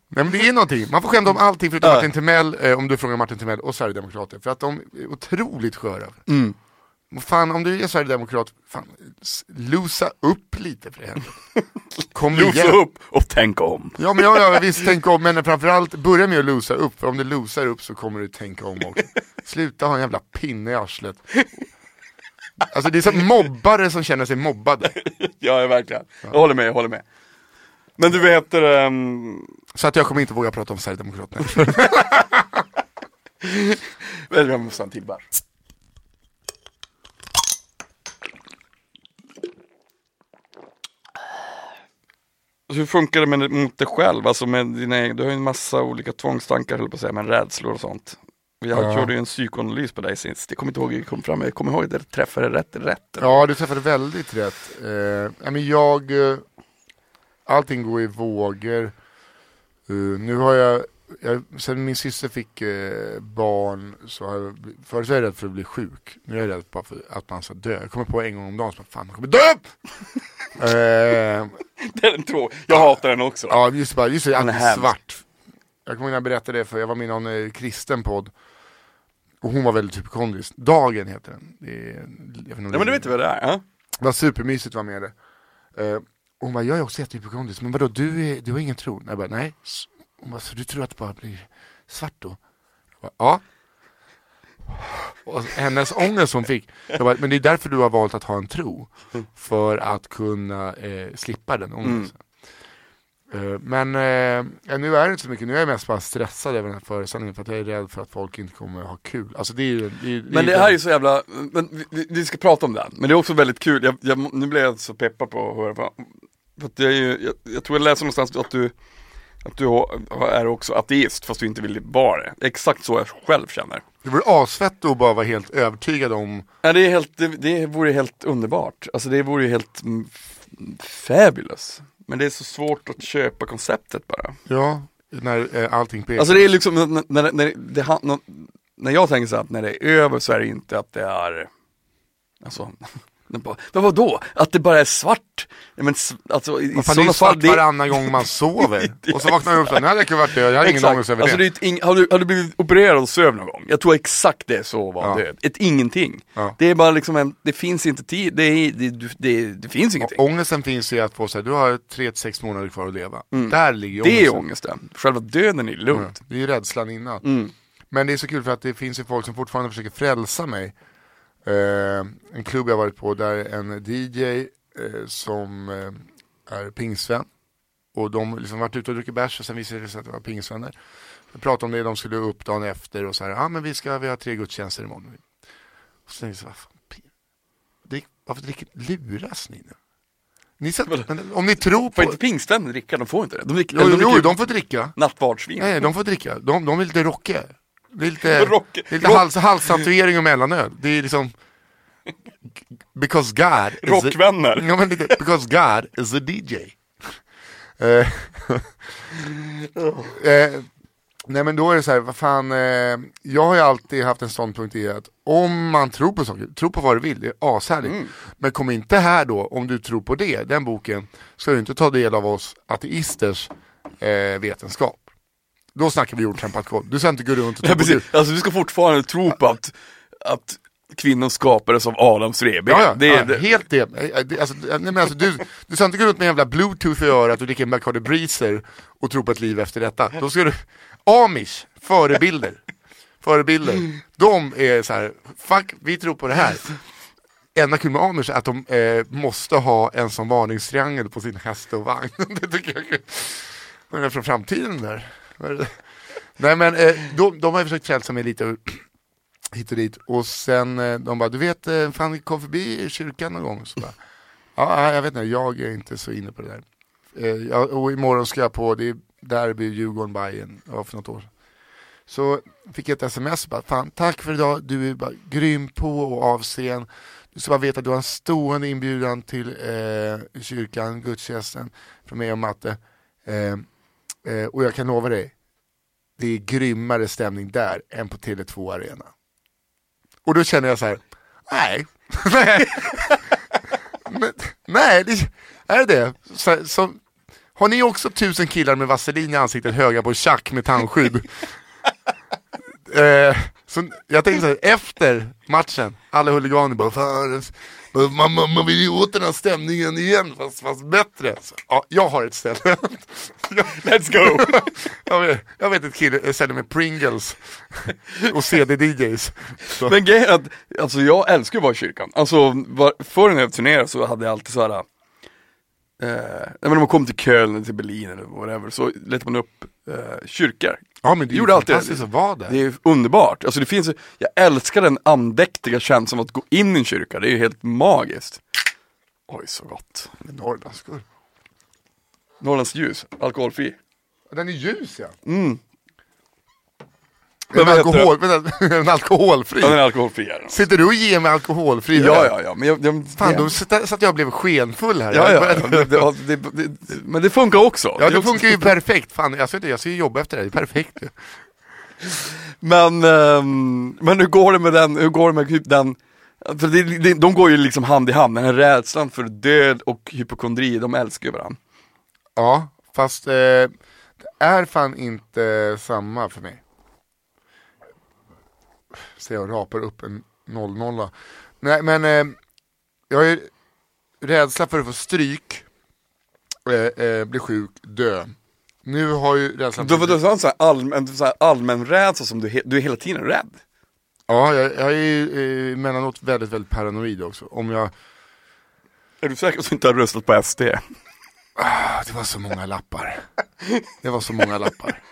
Nej men det är någonting, man får skämta om allting förutom Martin Timell, eh, om du frågar Martin Timell och Sverigedemokrater. För att de är otroligt sköra. Mm. Fan om du är Sverigedemokrat, fan, losa upp lite för här. Kom Losa igen. upp och tänk om. Ja men ja, ja, visst tänk om, men framförallt börja med att losa upp, för om du losar upp så kommer du tänka om också. Sluta ha en jävla pinne i arslet. Alltså det är så mobbare som känner sig mobbade. Ja, verkligen. Jag håller med, jag håller med. Men du vet, um, Så att jag kommer inte våga prata om Sverigedemokraterna. jag måste ha en till bär. Hur funkar det med, mot dig själv? Alltså med dina, du har ju en massa olika tvångstankar, höll på att säga, men rädslor och sånt. Jag Ja. körde ju en psykoanalys på dig sist, jag kommer inte ihåg hur det kom fram, jag kommer ihåg att jag träffade rätt rätt. Ja, du träffade väldigt rätt. Eh, men jag, eh, allting går i vågor. Eh, nu har jag, jag, sen min syster fick eh, barn så har jag, förut var jag rädd för att bli sjuk. Nu är jag rädd bara för att man ska dö. Jag kommer på en gång om dagen, så bara, fan man kommer dö! eh, Det är en tråd. Jag hatar den också. ja, just bara, just det, Den allt svart. Jag kommer ihåg när jag berättade det för jag var med i någon eh, kristen podd. Och hon var väldigt hypokondrisk. Dagen heter den. Det är, jag vet inte om Ja men du vet vad det är? Ja? det var supermysigt att vara med det. Och hon bara, jag är också jättehypokondrisk, men vadå, du, är, du har ingen tro? Jag bara, nej. Hon bara, så du tror att det bara blir svart då? Jag bara, ja. Och hennes ångest hon fick, jag bara, men det är därför du har valt att ha en tro. För att kunna eh, slippa den ångesten. Eh, men eh, nu är det inte så mycket, nu är jag mest bara stressad över den här föreställningen för att jag är rädd för att folk inte kommer att ha kul. Alltså det är ju, det är, Men det här är så jävla, men vi- vi, vi ska prata om det, men det är också väldigt kul, jag, jag, nu blev jag så peppad på att höra, vad- för att jag, är jag, jag tror jag läste någonstans att du, att du är också ateist fast du inte vill vara det. Exakt så jag själv känner. Det vore asfett att bara vara helt övertygad om Ja, det, är helt, det, det vore helt underbart, alltså det vore ju helt mm, fabulous. Men det är så svårt att köpa konceptet bara. Ja, när eh, allting pekar. Alltså det är liksom, när, när, när, det, när, jag tänker så att när det är över så är det inte att det är, alltså, bara, men vadå? Att det bara är svart? Men, alltså, i, fan, det är svart det, varannan gång man sover. och så vaknar man upp och nej det kan varit död, jag har ingen ångest över alltså, det. det. är ett ing, har, du, har du blivit opererad och söv någon gång? Jag tror exakt det så var Ja. död. Ett ingenting. Ja. Det är bara liksom en, det finns inte tid, det, är, det, det, det, det finns ingenting. Ångesten finns i att få säga, du har tre till sex månader kvar att leva. Där ligger Mm. det är ångesten. ångesten. Själva döden är lugnt. Det är ju rädslan innan. Mm. Men det är så kul för att det finns ju folk som fortfarande försöker frälsa mig. Eh, en klubb jag varit på där en DJ eh, som eh, är pingsvän och de liksom varit ute och druckit bärs och sen visade det sig att det var pingsvänner. Vi pratade om det, de skulle upp dagen efter och så här, ja ah, men vi ska, vi har tre gudstjänster imorgon. Och jag så, vad fan, drick, varför dricker, luras ni nu? Ni satt, men, om ni tror Får på... inte pingstvänner dricka? De får inte det. De dricker, Jo, de jo, de får dricka. nattvardsvin. Nej, de får dricka. De, de är lite rockiga. Det är lite, Rock- det är lite rock- hals, halstatuering och mellanöl. Det är liksom... Because God Rockvänner. ja, men lite, because God is a DJ. Eh, eh, nej men då är det så här, vad fan, eh, jag har ju alltid haft en ståndpunkt i att om man tror på saker, tro på vad du vill, det är ashärligt. Men kom inte här då, om du tror på det, den boken, ska du inte ta del av oss ateisters vetenskap. Då snackar vi jordträmpat kod. Du ska inte gå runt och tro Ja, precis. Alltså du ska fortfarande tro på att, att kvinnor skapades av Adams revben. Ja, ja, det ja, det. helt det. Eh, det- Alltså, nej, men alltså, du, du ska inte gå runt med en jävla bluetooth i örat och dricka en Bacardi Breezer och tro på ett liv efter detta. Då ska du, Amish, förebilder. Förebilder. De är så här, fuck, vi tror på det här. Enda kul med Amish är att de eh, måste ha en sån varningstriangel på sin häst och vagn. det tycker jag är kul. Är från framtiden där. Nej men eh, de, de har ju försökt frälsa mig lite hit och dit. Och sen eh, de bara, du vet, eh, fan kom förbi kyrkan någon gång. Så bara, ja, jag vet inte, jag är inte så inne på det där. Jag, och imorgon ska jag på, det är derby Djurgården Bayern ja, för något år sedan. Så fick jag ett sms, bara, fan tack för idag, du är bara grym på och avsen. Du ska bara veta att du har en stående inbjudan till eh, kyrkan, gudstjänsten, från mig och Matte. Eh, eh, och jag kan lova dig, det är grymmare stämning där än på Tele2 Arena. Och då känner jag så här, nej. Men, nej, det, är det så, så, Har ni också tusen killar med vaselin i ansiktet höga på tjack med tandskydd? eh, så jag tänkte så här, efter matchen, alla huliganer bara fan, man, man, man vill ju åt den här stämningen igen fast, fast bättre. Så, ja, jag har ett ställe. Let's go! jag, vet, jag vet ett kille, ställe med Pringles och CD-DJs. Men grejen är att, alltså jag älskar att vara i kyrkan. Alltså var, förr när jag turnerade så hade jag alltid så här. Eh, när man kom till Köln eller till Berlin eller whatever så letade man upp eh, kyrkor. Ja men det är Gjorde ju alltid fantastiskt det. att vara där. Det är underbart. Alltså det finns, jag älskar den andäktiga känslan av att gå in i en kyrka. Det är ju helt magiskt. Oj, så gott. Norrlandsguld. Norrlands ljus, alkoholfri. Den är ljus ja. Mm. Heter alkohol, är alkoholfri. Ja, den är alkoholfri. Är. Sitter du och ger mig alkoholfri Ja, ja, ja. Men jag, jag, Fan, då satt, jag och blev skenfull här. Ja, ja, ja. Det, det, det, men det funkar också. Ja, Det funkar ju perfekt. Fan, jag ska, jag ska ju jobba efter det, det är perfekt. Men, ehm, men hur går det med den, hur går det med den, för det, det, de går ju liksom hand i hand, den här rädslan för död och hypokondri, de älskar ju varandra. Ja, fast eh, det är fan inte samma för mig. Så jag rapar upp en 0-0. Nej, men eh, jag har ju rädsla för att få stryk, eh, eh, bli sjuk, dö. Nu har ju rädslan Du, har en sån här allmän, sån här allmän rädsla som du, du är hela tiden rädd. Ja, jag, jag är ju eh, emellanåt väldigt, väldigt paranoid också. Om jag, Är du säker på att du inte har röstat på SD? ah, det var så många lappar. Det var så många lappar.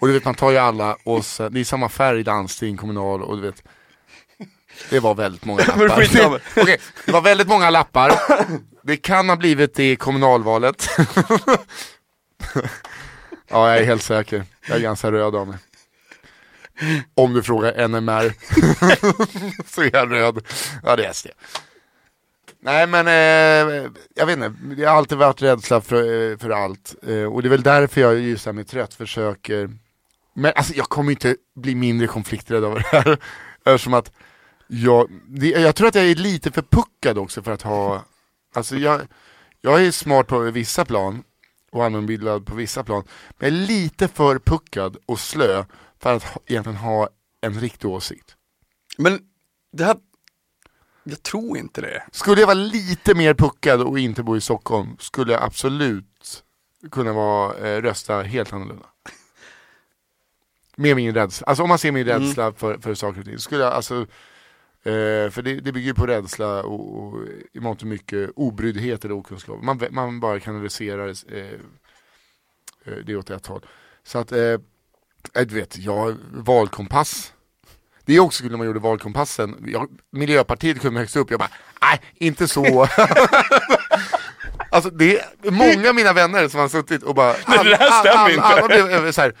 Och du vet, man tar ju alla och så, det är samma färg, landsting, kommunal och du vet. Det var väldigt många lappar. Okej, det var väldigt många lappar. Det kan ha blivit det i kommunalvalet. ja, jag är helt säker. Jag är ganska röd av mig. Om du frågar NMR så är jag röd. Ja, det är SD. Nej men eh, jag vet inte, jag har alltid varit rädsla för, eh, för allt. Eh, och det är väl därför jag just här med trött försöker Men alltså jag kommer inte bli mindre konflikträdd av det här. Eftersom att jag, det, jag tror att jag är lite för puckad också för att ha Alltså jag, jag är smart på vissa plan och allmänbildad på vissa plan. Men jag är lite för puckad och slö för att ha, egentligen ha en riktig åsikt. Men det här, jag tror inte det. Skulle jag vara lite mer puckad och inte bo i Stockholm skulle jag absolut kunna vara, eh, rösta helt annorlunda. Med min rädsla, alltså om man ser min rädsla för, för saker och ting, skulle jag alltså eh, för det, det bygger ju på rädsla och, och i mångt och mycket obryddhet eller okunskap. Man, man bara kanaliserar eh, eh, det åt ett håll. Så att, eh, du vet, jag valkompass. Det är också kul när man gjorde valkompassen. Jag, Miljöpartiet kom högst upp, jag bara, nej, inte så. alltså det är många av mina vänner som har suttit och bara, Men det här stämmer inte. alla blev eh, så här,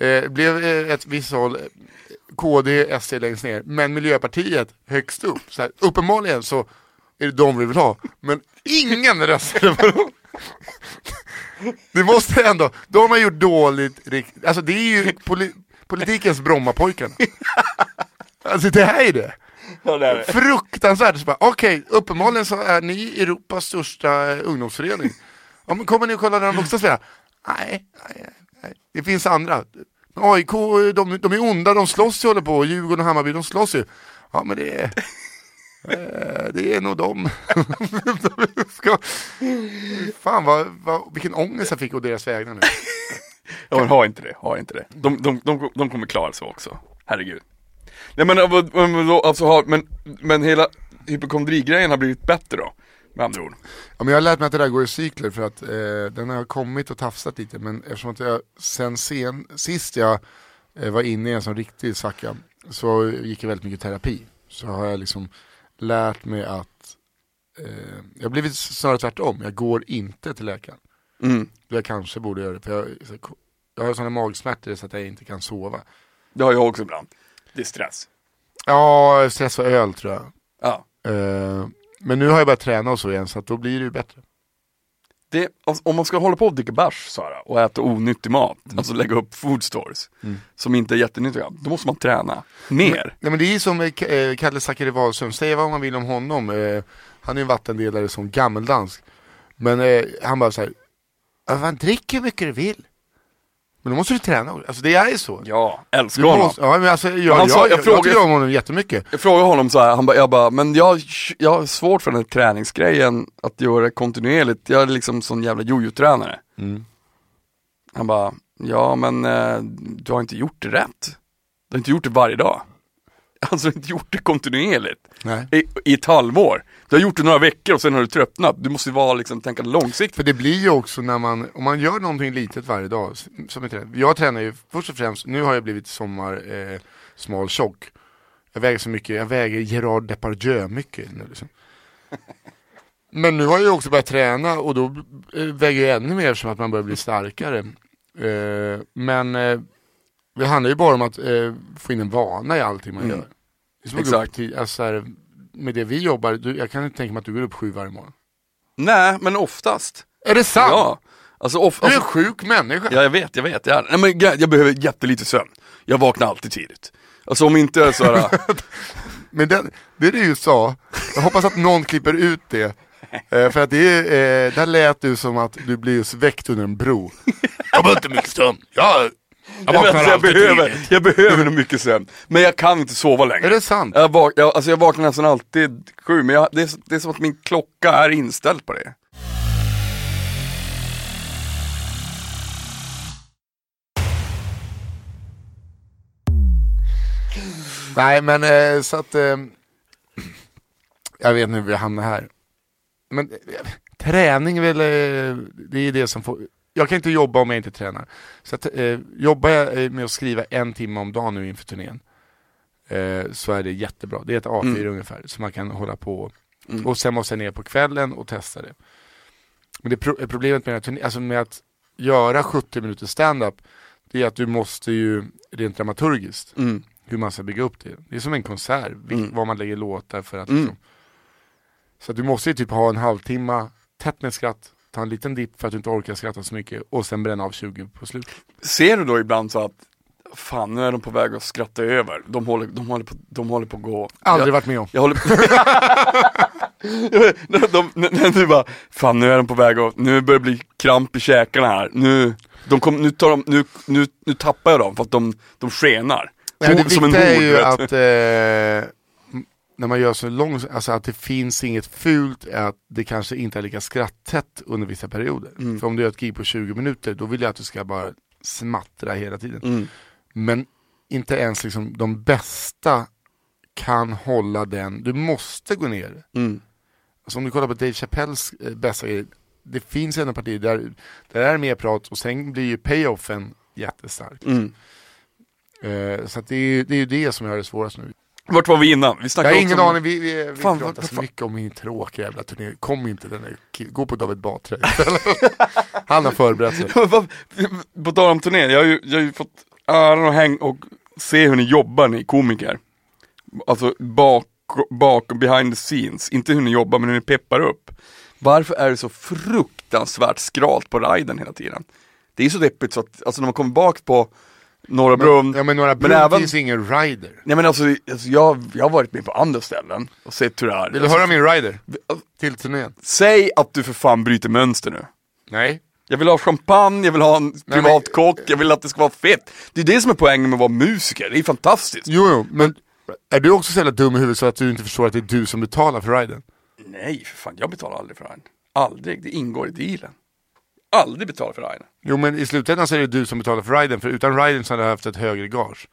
eh, blev eh, ett visst håll, eh, KD, SD längst ner, men Miljöpartiet högst upp. Så här, uppenbarligen så är det de vi vill ha, men ingen röstade på dem. Det måste ändå, de har gjort dåligt, alltså det är ju poli, politikens Brommapojkarna. Alltså det här är det. Ja, det är det. Fruktansvärt. Okej, uppenbarligen så är ni Europas största eh, ungdomsförening. Ja, men kommer ni och kollar när de vuxna spelar? Nej, nej, nej, det finns andra. AIK, de, de är onda, de slåss ju håller på. Djurgården och Hammarby, de slåss ju. Ja men det är, eh, det är nog de. Ska, fan vad, vad, vilken ångest jag fick å deras vägnar nu. Ja men ha inte det, ha inte det. De, de, de, de kommer klara sig också, herregud. Nej men, alltså, har- men, men hela hypokondrigrejen har blivit bättre då, med andra ord. Ja, men jag har lärt mig att det där går i cykler för att eh, den har kommit och tafsat lite men eftersom att jag sen sen, sist jag eh, var inne i en sån riktig svacka så gick jag väldigt mycket terapi. Så har jag liksom lärt mig att eh, jag har blivit snarare tvärtom. Jag går inte till läkaren. Mm. Jag kanske borde göra det för jag, jag har sådana magsmärtor så att jag inte kan sova. Det har jag också ibland. Det är stress. Ja, stress och öl tror jag. Ja. Eh, men nu har jag börjat träna och så igen så att då blir det ju bättre. Det, alltså, om man ska hålla på och dricka bärs Sara, och äta onyttig mat, alltså lägga upp food stores som inte är jättenyttiga, då måste man träna mer. Nej men det är ju som eh, eh, Kalle Zackari Wahlström, säga vad man vill om honom. Eh, han är en vattendelare som gammeldansk. Men eh, han bara såhär, man drick hur mycket du vill. Men då måste du träna också. Alltså det är ju så. Ja, Du älskar honom. måste, ja, men alltså, jag, Han jag, sa- jag jag, jag, frågade- tycker om honom jättemycket. Jag frågade honom så här, han bara, jag bara, men jag, jag har svårt för den här träningsgrejen, att göra det kontinuerligt. Jag är liksom sån jävla jojo-tränare. Mm. Han bara, ja men eh, du har inte gjort det rätt. Du har inte gjort det varje dag. Alltså inte gjort det kontinuerligt. Nej. I, I ett halvår. Du har gjort det några veckor och sen har du tröttnat. Du måste ju vara liksom, tänka långsiktigt. För det blir ju också när man, om man gör någonting litet varje dag, som jag tränar. Jag tränar ju först och främst, nu har jag blivit sommar eh, smal tjock. Jag väger så mycket, jag väger Gerard Depardieu mycket nu liksom. Men nu har jag också börjat träna och då eh, väger jag ännu mer som att man börjar bli starkare. Eh, men eh, det handlar ju bara om att eh, få in en vana i allting man Mm. gör. Är upp Exakt. till, alltså, så här, med det vi jobbar, du, jag kan inte tänka mig att du går upp sju varje morgon. Nej, men oftast. Är det sant? Ja. Alltså, of, Du är en alltså, sjuk människa. ja, jag vet, jag vet. Jag, nej, men, jag, jag behöver jättelite sömn. Jag vaknar alltid tidigt. Alltså om inte så här, Men den, det du sa, jag hoppas att någon klipper ut det. Eh, för att det är, eh, där lät du som att du blir just väckt under en bro. Jag behöver inte mycket sömn. Jag, jag jag, vaknar alltså, jag, behöver, jag behöver nog mycket sömn. Men jag kan inte sova längre. Är det sant? Jag, vak, jag, alltså jag vaknar nästan alltid sju, men jag, det, är, det är som att min klocka är inställd på det. Nej men eh, så att, eh, jag vet nu hur vi hamnar här. Men eh, träning är väl, det är det som får, jag kan inte jobba om jag inte tränar. Så att, eh, jobbar jag eh, med att skriva en timme om dagen nu inför turnén, eh, så är det jättebra. Det är ett A4 Mm. ungefär, så man kan hålla på. Mm. Och sen måste jag ner på kvällen och testa det. Men det pro- problemet med, den här turné, alltså med att göra 70 minuter stand-up, det är att du måste ju rent dramaturgiskt Mm. hur man ska bygga upp det. Det är som en konsert, Mm. vad man lägger låtar för att Mm. liksom. Så att du måste ju typ ha en halvtimme tätt med skratt, ta en liten dipp för att du inte orkar skratta så mycket och sen bränna av 20 på slutet. Ser du då ibland så att Fan nu är de på väg att skratta över, de håller, de håller, på, de håller på att gå Aldrig jag, varit med om. jag håller när, de, när, du bara, fan nu är de på väg att, nu börjar det bli kramp i käkarna här, nu, de kom, nu, tar de, nu, nu, nu tappar jag dem för att de, de skenar. Nej, det som en viktiga är ju att eh, när man gör så lång, alltså att det finns inget fult, att det kanske inte är lika skratttätt under vissa perioder. Mm. För om du gör ett gig på 20 minuter, då vill jag att du ska bara smattra hela tiden. Mm. Men inte ens liksom de bästa kan hålla den, du måste gå ner. Mm. Alltså om du kollar på Dave Chappelles eh, bästa grejer, det finns ändå partier där, där är det mer prat och sen blir ju payoffen jättestark. Mm. Eh, så det är ju det, är det som gör det svårast nu. Vart var vi innan? Vi Jag snackade har också ingen om- aning, vi, vi, vi Fan, pratar så vad- mycket om min tråkiga jävla turné. Kom inte den där gå på David Batra. Han har förberett sig. På tal om turné, jag har ju, jag har ju fått äran att hänga och se hur ni jobbar ni komiker. Alltså bak, bak behind the scenes, inte hur ni jobbar men hur ni peppar upp. Varför är det så fruktansvärt skralt på riden hela tiden? Det är så deppigt så att, alltså när man kommer bak på Norra Brunn, Ja men Men brunn även- finns ingen rider. nej men alltså, alltså jag, jag har varit med på andra ställen och sett hur det är. Vill du Alltså, höra min rider? Till turnén? Säg att du för fan bryter mönster nu. Nej. Jag vill ha champagne, jag vill ha en men- privat kock, jag vill att det ska vara fett. Det är det som är poängen med att vara musiker, det är fantastiskt. Jo, jo, men är du också så jävla dum i huvudet så att du inte förstår att det är du som betalar för riden? Nej, för fan, jag betalar aldrig för riden. Aldrig, det ingår i dealen. Aldrig betalar för riden. Jo men i slutändan så är det du som betalar för riden, för utan riden så hade jag haft ett högre gage.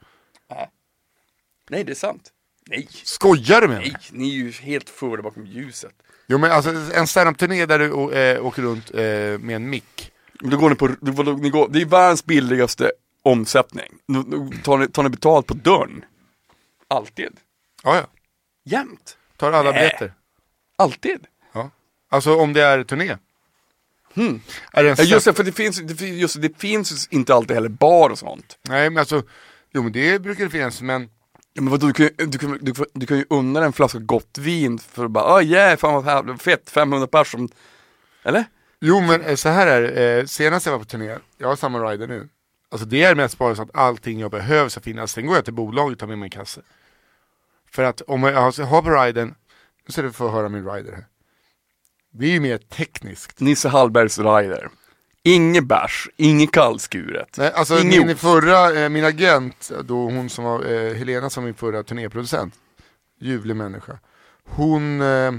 Nej, det är sant. Nej, Skojar du med mig? nej, ni är ju helt förda bakom ljuset. Jo men alltså en standup-turné där du eh, åker runt eh, med en mick. Då går ni på, då, då, ni går, det är världens billigaste omsättning. Då, då tar, ni, tar ni betalt på dörren. Alltid. Ja, ja. Jämt. Tar alla Nej. biljetter. Alltid. Ja. Alltså om det är turné. Är det en Hmm. Set- just det, för det finns, det, just, det, finns inte alltid heller bar och sånt. Nej men alltså, jo men det brukar det finnas men Ja, men vadå, du, kan, ju- du, kan, du, kan- du kan ju unna dig en flaska gott vin för att bara, oh yeah, fan vad här- fett, 500 personer. Eller? Jo men eh, så här är det, eh, senast jag var på turné, jag har samma rider nu. Alltså det är mest bara så att allting jag behöver ska finnas, sen går jag till bolaget och tar med mig en kasse. För att om jag har- har på riden, nu ska du få höra min rider här. Det är ju mer tekniskt. Nisse Hallbergs rider. Inget bärs, inget kallskuret. Nej, alltså Ingen min förra, eh, min agent, då hon som var, eh, Helena som min förra turnéproducent, ljuvlig människa. Hon, eh,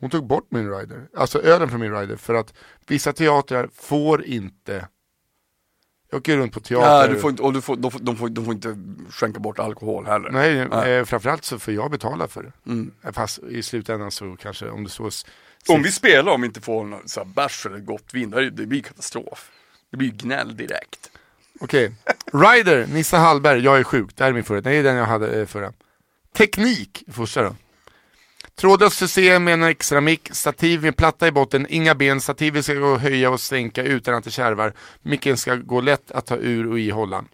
hon tog bort min rider, alltså ölen från min rider för att vissa teatrar får inte jag åker runt på teater. Ja, du får inte, och du får, de, får, de, får, de får inte skänka bort alkohol heller. Nej, Nej. Eh, framförallt så får jag betala för det. Mm. Fast i slutändan så kanske om det står Om vi spelar om vi inte får någon så här bärs eller gott vin, det, blir katastrof. Det blir gnäll direkt. Okej, Rider, Nissa Hallberg, jag är sjuk, det här är min förra, det är den jag hade eh, förra. Teknik, första då. Trådlöst system med en extra mick, stativ med platta i botten, inga ben, stativet ska gå att höja och sänka utan att det kärvar. Micken ska gå lätt att ta ur och i hållan.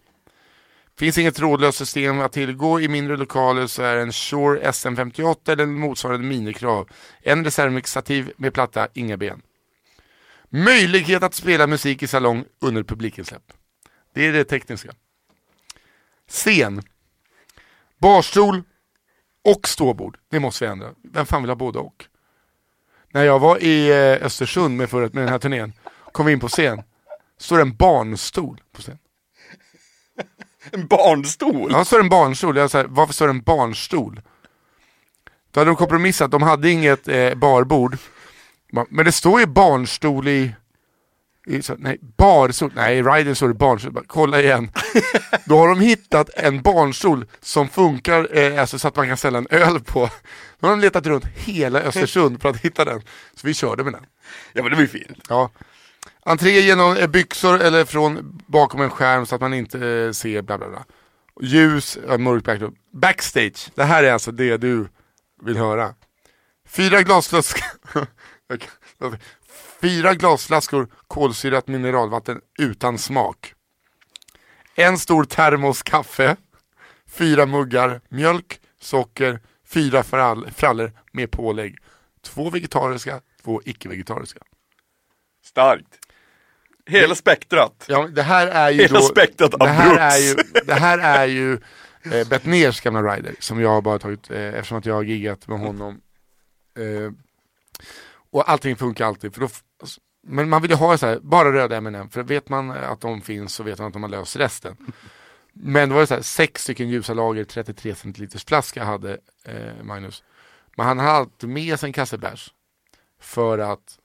Finns inget trådlöst system att tillgå i mindre lokaler så är en Shure SM58 eller motsvarande minikrav. En reservmixativ med platta, inga ben. Möjlighet att spela musik i salong under publikinsläpp. Det är det tekniska. Scen. Barstol och ståbord. Det måste vi ändra. Vem fan vill ha både och? När jag var i eh, Östersund med, förut, med den här turnén, kom vi in på scen. Står det en barnstol på scen. En barnstol? Ja, står det en barnstol. Jag sa, varför står det en barnstol? Då hade de kompromissat, de hade inget eh, barbord. Men det står ju barnstol i, i så, nej, barstol, nej i riden står det barnstol, Bara, kolla igen. Då har de hittat en barnstol som funkar, eh, alltså så att man kan ställa en öl på. Då har de letat runt hela Östersund för att hitta den. Så vi körde med den. Ja men det var ju fint. Ja. Entré genom eh, byxor eller från bakom en skärm så att man inte eh, ser bla bla bla. Ljus, mörk backdrop. Backstage, det här är alltså det du vill höra. Fyra glasflaskor Fyra glasflaskor kolsyrat mineralvatten utan smak. En stor termos kaffe. Fyra muggar mjölk, socker, fyra frall- frallor med pålägg. Två vegetariska, två icke-vegetariska. Starkt. Hela spektrat. Ja, det här är ju Hela då, spektrat det här Brooks. är ju, det här är ju eh, Bettners gamla rider som jag har bara tagit, eh, eftersom att jag har giggat med honom. Eh, och allting funkar alltid. För då, men man vill ju ha så här, bara röda M&M för vet man att de finns så vet man att de har löst resten. Men det var det så här, sex stycken ljusa lager, 33 centiliters flaska hade eh, Magnus. Men han hade alltid med sig en kasse bärs. För att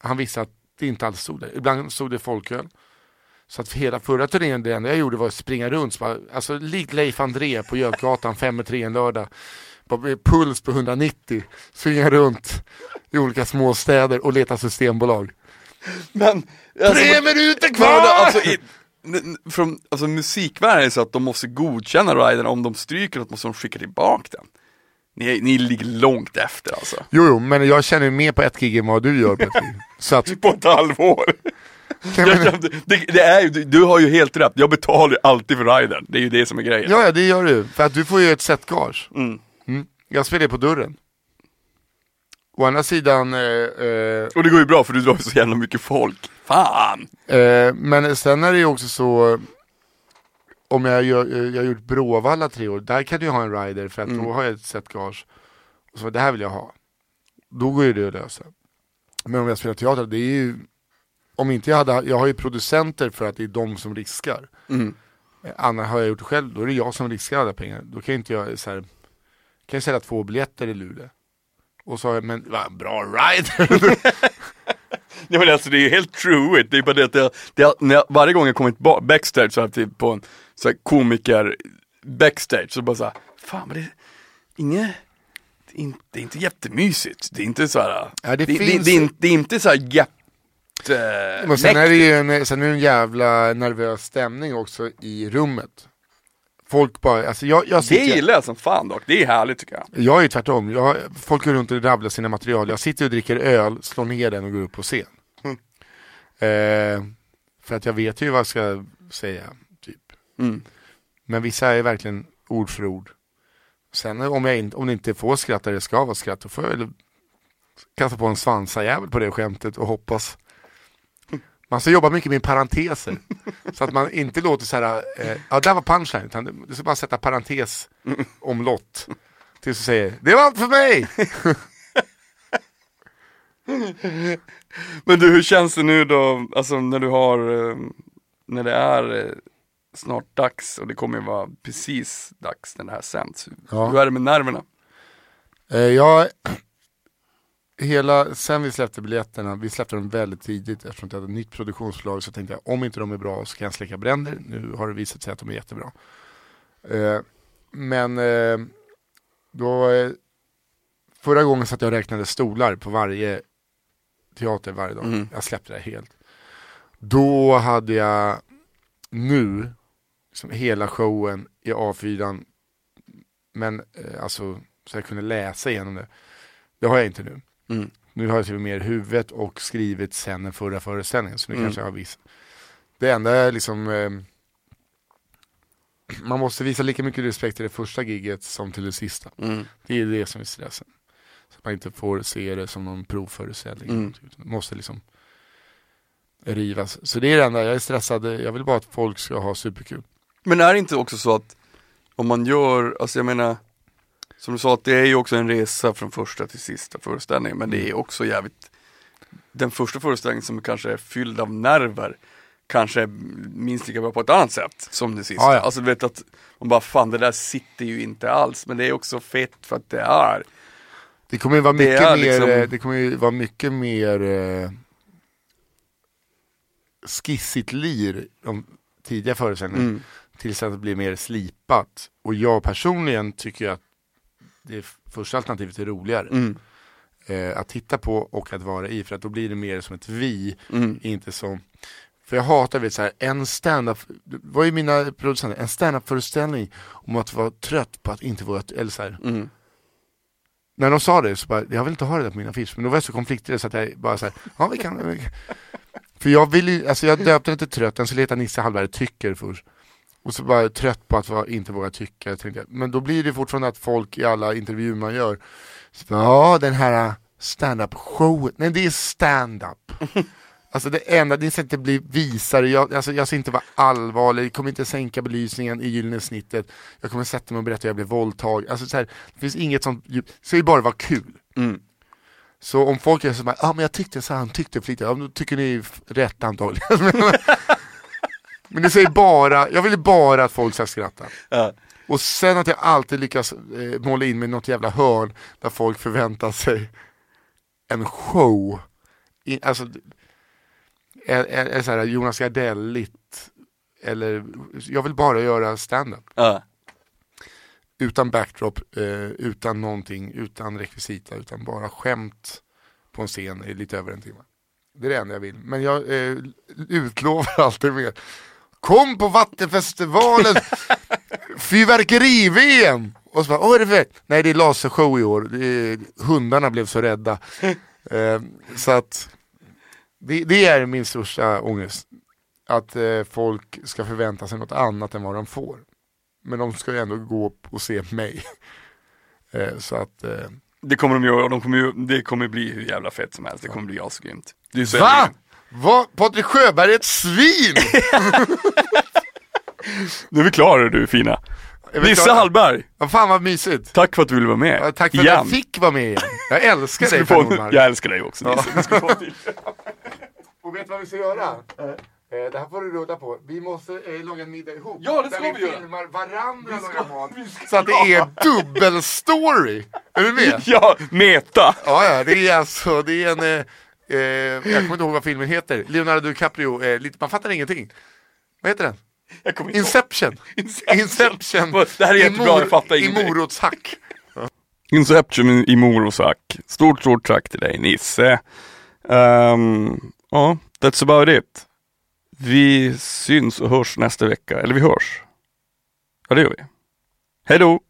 han visste att det inte alls stod där. Ibland stod det folköl. Så att för hela förra turnén, det enda jag gjorde var att springa runt. Så bara, alltså likt Leif André på Götgatan 5 3 en lördag. Bara med puls på 190. Springa runt i olika småstäder och leta systembolag. Men, alltså, Tre minuter men kvar! vadå, alltså, i, från, alltså musikvärlden är så att de måste godkänna riden, om de stryker något måste de skicka tillbaka den. Ni, ni ligger långt efter alltså. Jo, jo, men jag känner mer på ett gig än vad du gör på ett gig. Så att, På ett halvår. jag Jag det, det är ju, du, du har ju helt rätt, jag betalar ju alltid för riden. Det är ju det som är grejen. ja, ja, det gör du. För att du får ju ett set gage. Mm. Mm. Jag spelar på dörren. Å andra sidan, eh, eh, Och det går ju bra för du drar ju så jävla mycket folk. Fan! Eh, men sen är det ju också så om jag, gör, eh, jag har gjort Bråvalla tre år, där kan du ju ha en rider för att Mm. då har jag ett set gage. Och så det här vill jag ha. Då går ju det att lösa. Men om jag spelar teater, det är ju om inte jag hade, jag har ju producenter för att det är de som riskar. Mm. Eh, Annars har jag gjort det själv, då är det jag som riskar alla pengar. Då kan inte jag så här, kan jag sälja två biljetter i Luleå. Och så har jag, men va, bra rider! Ja, men alltså det är ju helt true it. Det är bara det att det, det, när jag, varje gång jag kommit ba- backstage så här, typ på en så här, komiker backstage så bara så här, fan men det är inget, det är inte, det är inte jättemysigt. Det är inte så här, Ja, det det, det, finns- det, inte, det är inte så här jätte... Men sen är det ju en, sen är det en jävla nervös stämning också i rummet. Folk bara, alltså jag, jag Det sitter, gillar jag som fan dock, det är härligt tycker jag. jag är ju tvärtom, jag, folk går runt och rabblar sina material, jag sitter och dricker öl, slår ner den och går upp på scen. Mm. Eh, för att jag vet ju vad jag ska säga, typ. Mm. Men vissa är verkligen ord för ord. Sen om, jag inte, om det inte får skratta det ska vara skratt, då får jag väl kasta på en svansajävel på det skämtet och hoppas. Man ska jobba mycket med parenteser. så att man inte låter så här, eh, ja där var punchline, utan du ska bara sätta parentes om lott. Tills du säger, det var allt för mig! Men du, hur känns det nu då, alltså när du har, eh, när det är eh, snart dags och det kommer ju vara precis dags när det här sänds. Ja. Hur är det med nerverna? Eh, jag, hela, sen vi släppte biljetterna, vi släppte dem väldigt tidigt eftersom det hade ett nytt produktionsbolag så tänkte jag om inte de är bra så kan jag släcka bränder. Nu har det visat sig att de är jättebra. Eh, men eh, då, eh, förra gången satt jag och räknade stolar på varje teater varje dag. Mm. Jag släppte det helt. Då hade jag nu, liksom hela showen i A4, men eh, alltså så jag kunde läsa igenom det. Det har jag inte nu. Mm. Nu har jag skrivit mer i huvudet och skrivit sen den förra föreställningen. Så nu Mm. kanske jag har viss. Det enda är liksom eh, Man måste visa lika mycket respekt till det första giget som till det sista. Mm. Det är det som är stressen. Så att man inte får se det som någon provföreställning. Mm. Det måste liksom rivas. Så det är det enda, jag är stressad. Jag vill bara att folk ska ha superkul. Men är det inte också så att om man gör, alltså jag menar Som du sa att det är ju också en resa från första till sista föreställningen men det är också jävligt Den första föreställningen som kanske är fylld av nerver Kanske är minst lika bra på ett annat sätt som det sista. Ja, ja. Alltså du vet att man bara fan det där sitter ju inte alls men det är också fett för att det är Det kommer ju vara mycket mer, liksom- eh, det kommer ju vara mycket mer eh, skissigt lir de tidiga föreställningarna. mm. Tills att det blir mer slipat. Och jag personligen tycker att det första alternativet är roligare. Mm. Eh, att titta på och att vara i. För att då blir det mer som ett vi, Mm. inte som för jag hatar vet, så här, en stand-up, var ju mina producenter, en stand-up föreställning om att vara trött på att inte vara, eller så här, Mm. när de sa det så bara, jag vill inte ha det där på min affisch, men då var jag så konflikträdd så att jag bara såhär, ja vi kan, vi kan. För jag vill ju, alltså jag döpte till trött, den skulle heta Nisse Hallberg tycker först. Och så bara trött på att inte våga tycka, tänkte, men då blir det fortfarande att folk i alla intervjuer man gör, ja den här stand-up showen, nej det är stand-up. Alltså det enda, det ska inte bli visare, jag, alltså jag ska inte vara allvarlig, jag kommer inte sänka belysningen i gyllene snittet, jag kommer sätta mig och berätta hur jag blev våldtagen, alltså så här, det finns inget sånt det ska ju bara vara kul. Mm. Så om folk är så här, ja ah, men jag tyckte så här, han tyckte lite, ja då tycker ni rätt antagligen. men det säger bara, jag vill bara att folk ska skratta. Ja. Och sen att jag alltid lyckas eh, måla in mig i något jävla hörn där folk förväntar sig en show. I, alltså, är, är, är så här Jonas Gardelligt eller jag vill bara göra stand-up Ja. utan backdrop, eh, utan någonting, utan rekvisita, utan bara skämt på en scen i lite över en timme. Det är det enda jag vill. Men jag eh, utlovar alltid mer. Kom på Vattenfestivalen! Fyrverkeri-VM! Och så bara, åh är det? Nej det är lasershow i år, är, hundarna blev så rädda. Eh, så att det, det är min största ångest. Att eh, folk ska förvänta sig något annat än vad de får. Men de ska ju ändå gå och se mig. Eh, så att, eh, Det kommer de göra de kommer ju, det kommer bli hur jävla fett som helst. Det kommer bli asgrymt. Det är så va? Vad? Patrik Sjöberg är ett svin! Nu är vi klara du fina. Vi Nisse? Hallberg, Vad fan vad mysigt. tack för att du ville vara med. Ja, Tack för att Igen. jag fick vara med igen. Jag älskar Ska dig få, jag älskar dig också Ja. Nisse. Ska få. Och vet du vad vi ska göra? Eh, det här får du rulla på. Vi måste eh, laga en middag ihop. Ja, det ska där vi vi göra. filmar varandra Vi ska- mat. vi Så att det är dubbelstory. Är du med? Ja, meta. Ja, ja, det är alltså, det är en, eh, eh, jag kommer inte ihåg vad filmen heter. Leonardo DiCaprio, eh, lite, man fattar ingenting. Vad heter den? Jag kommer inte ihåg. Inception. Inception. Inception. Det här är I jättebra, mor- jag fattar I ingenting. morotshack. Inception i Morosack. Stort, stort tack till dig Nisse. Ehm, Ja, that's about it. Vi syns och hörs nästa vecka, eller vi hörs. Ja, det gör vi. Hej då!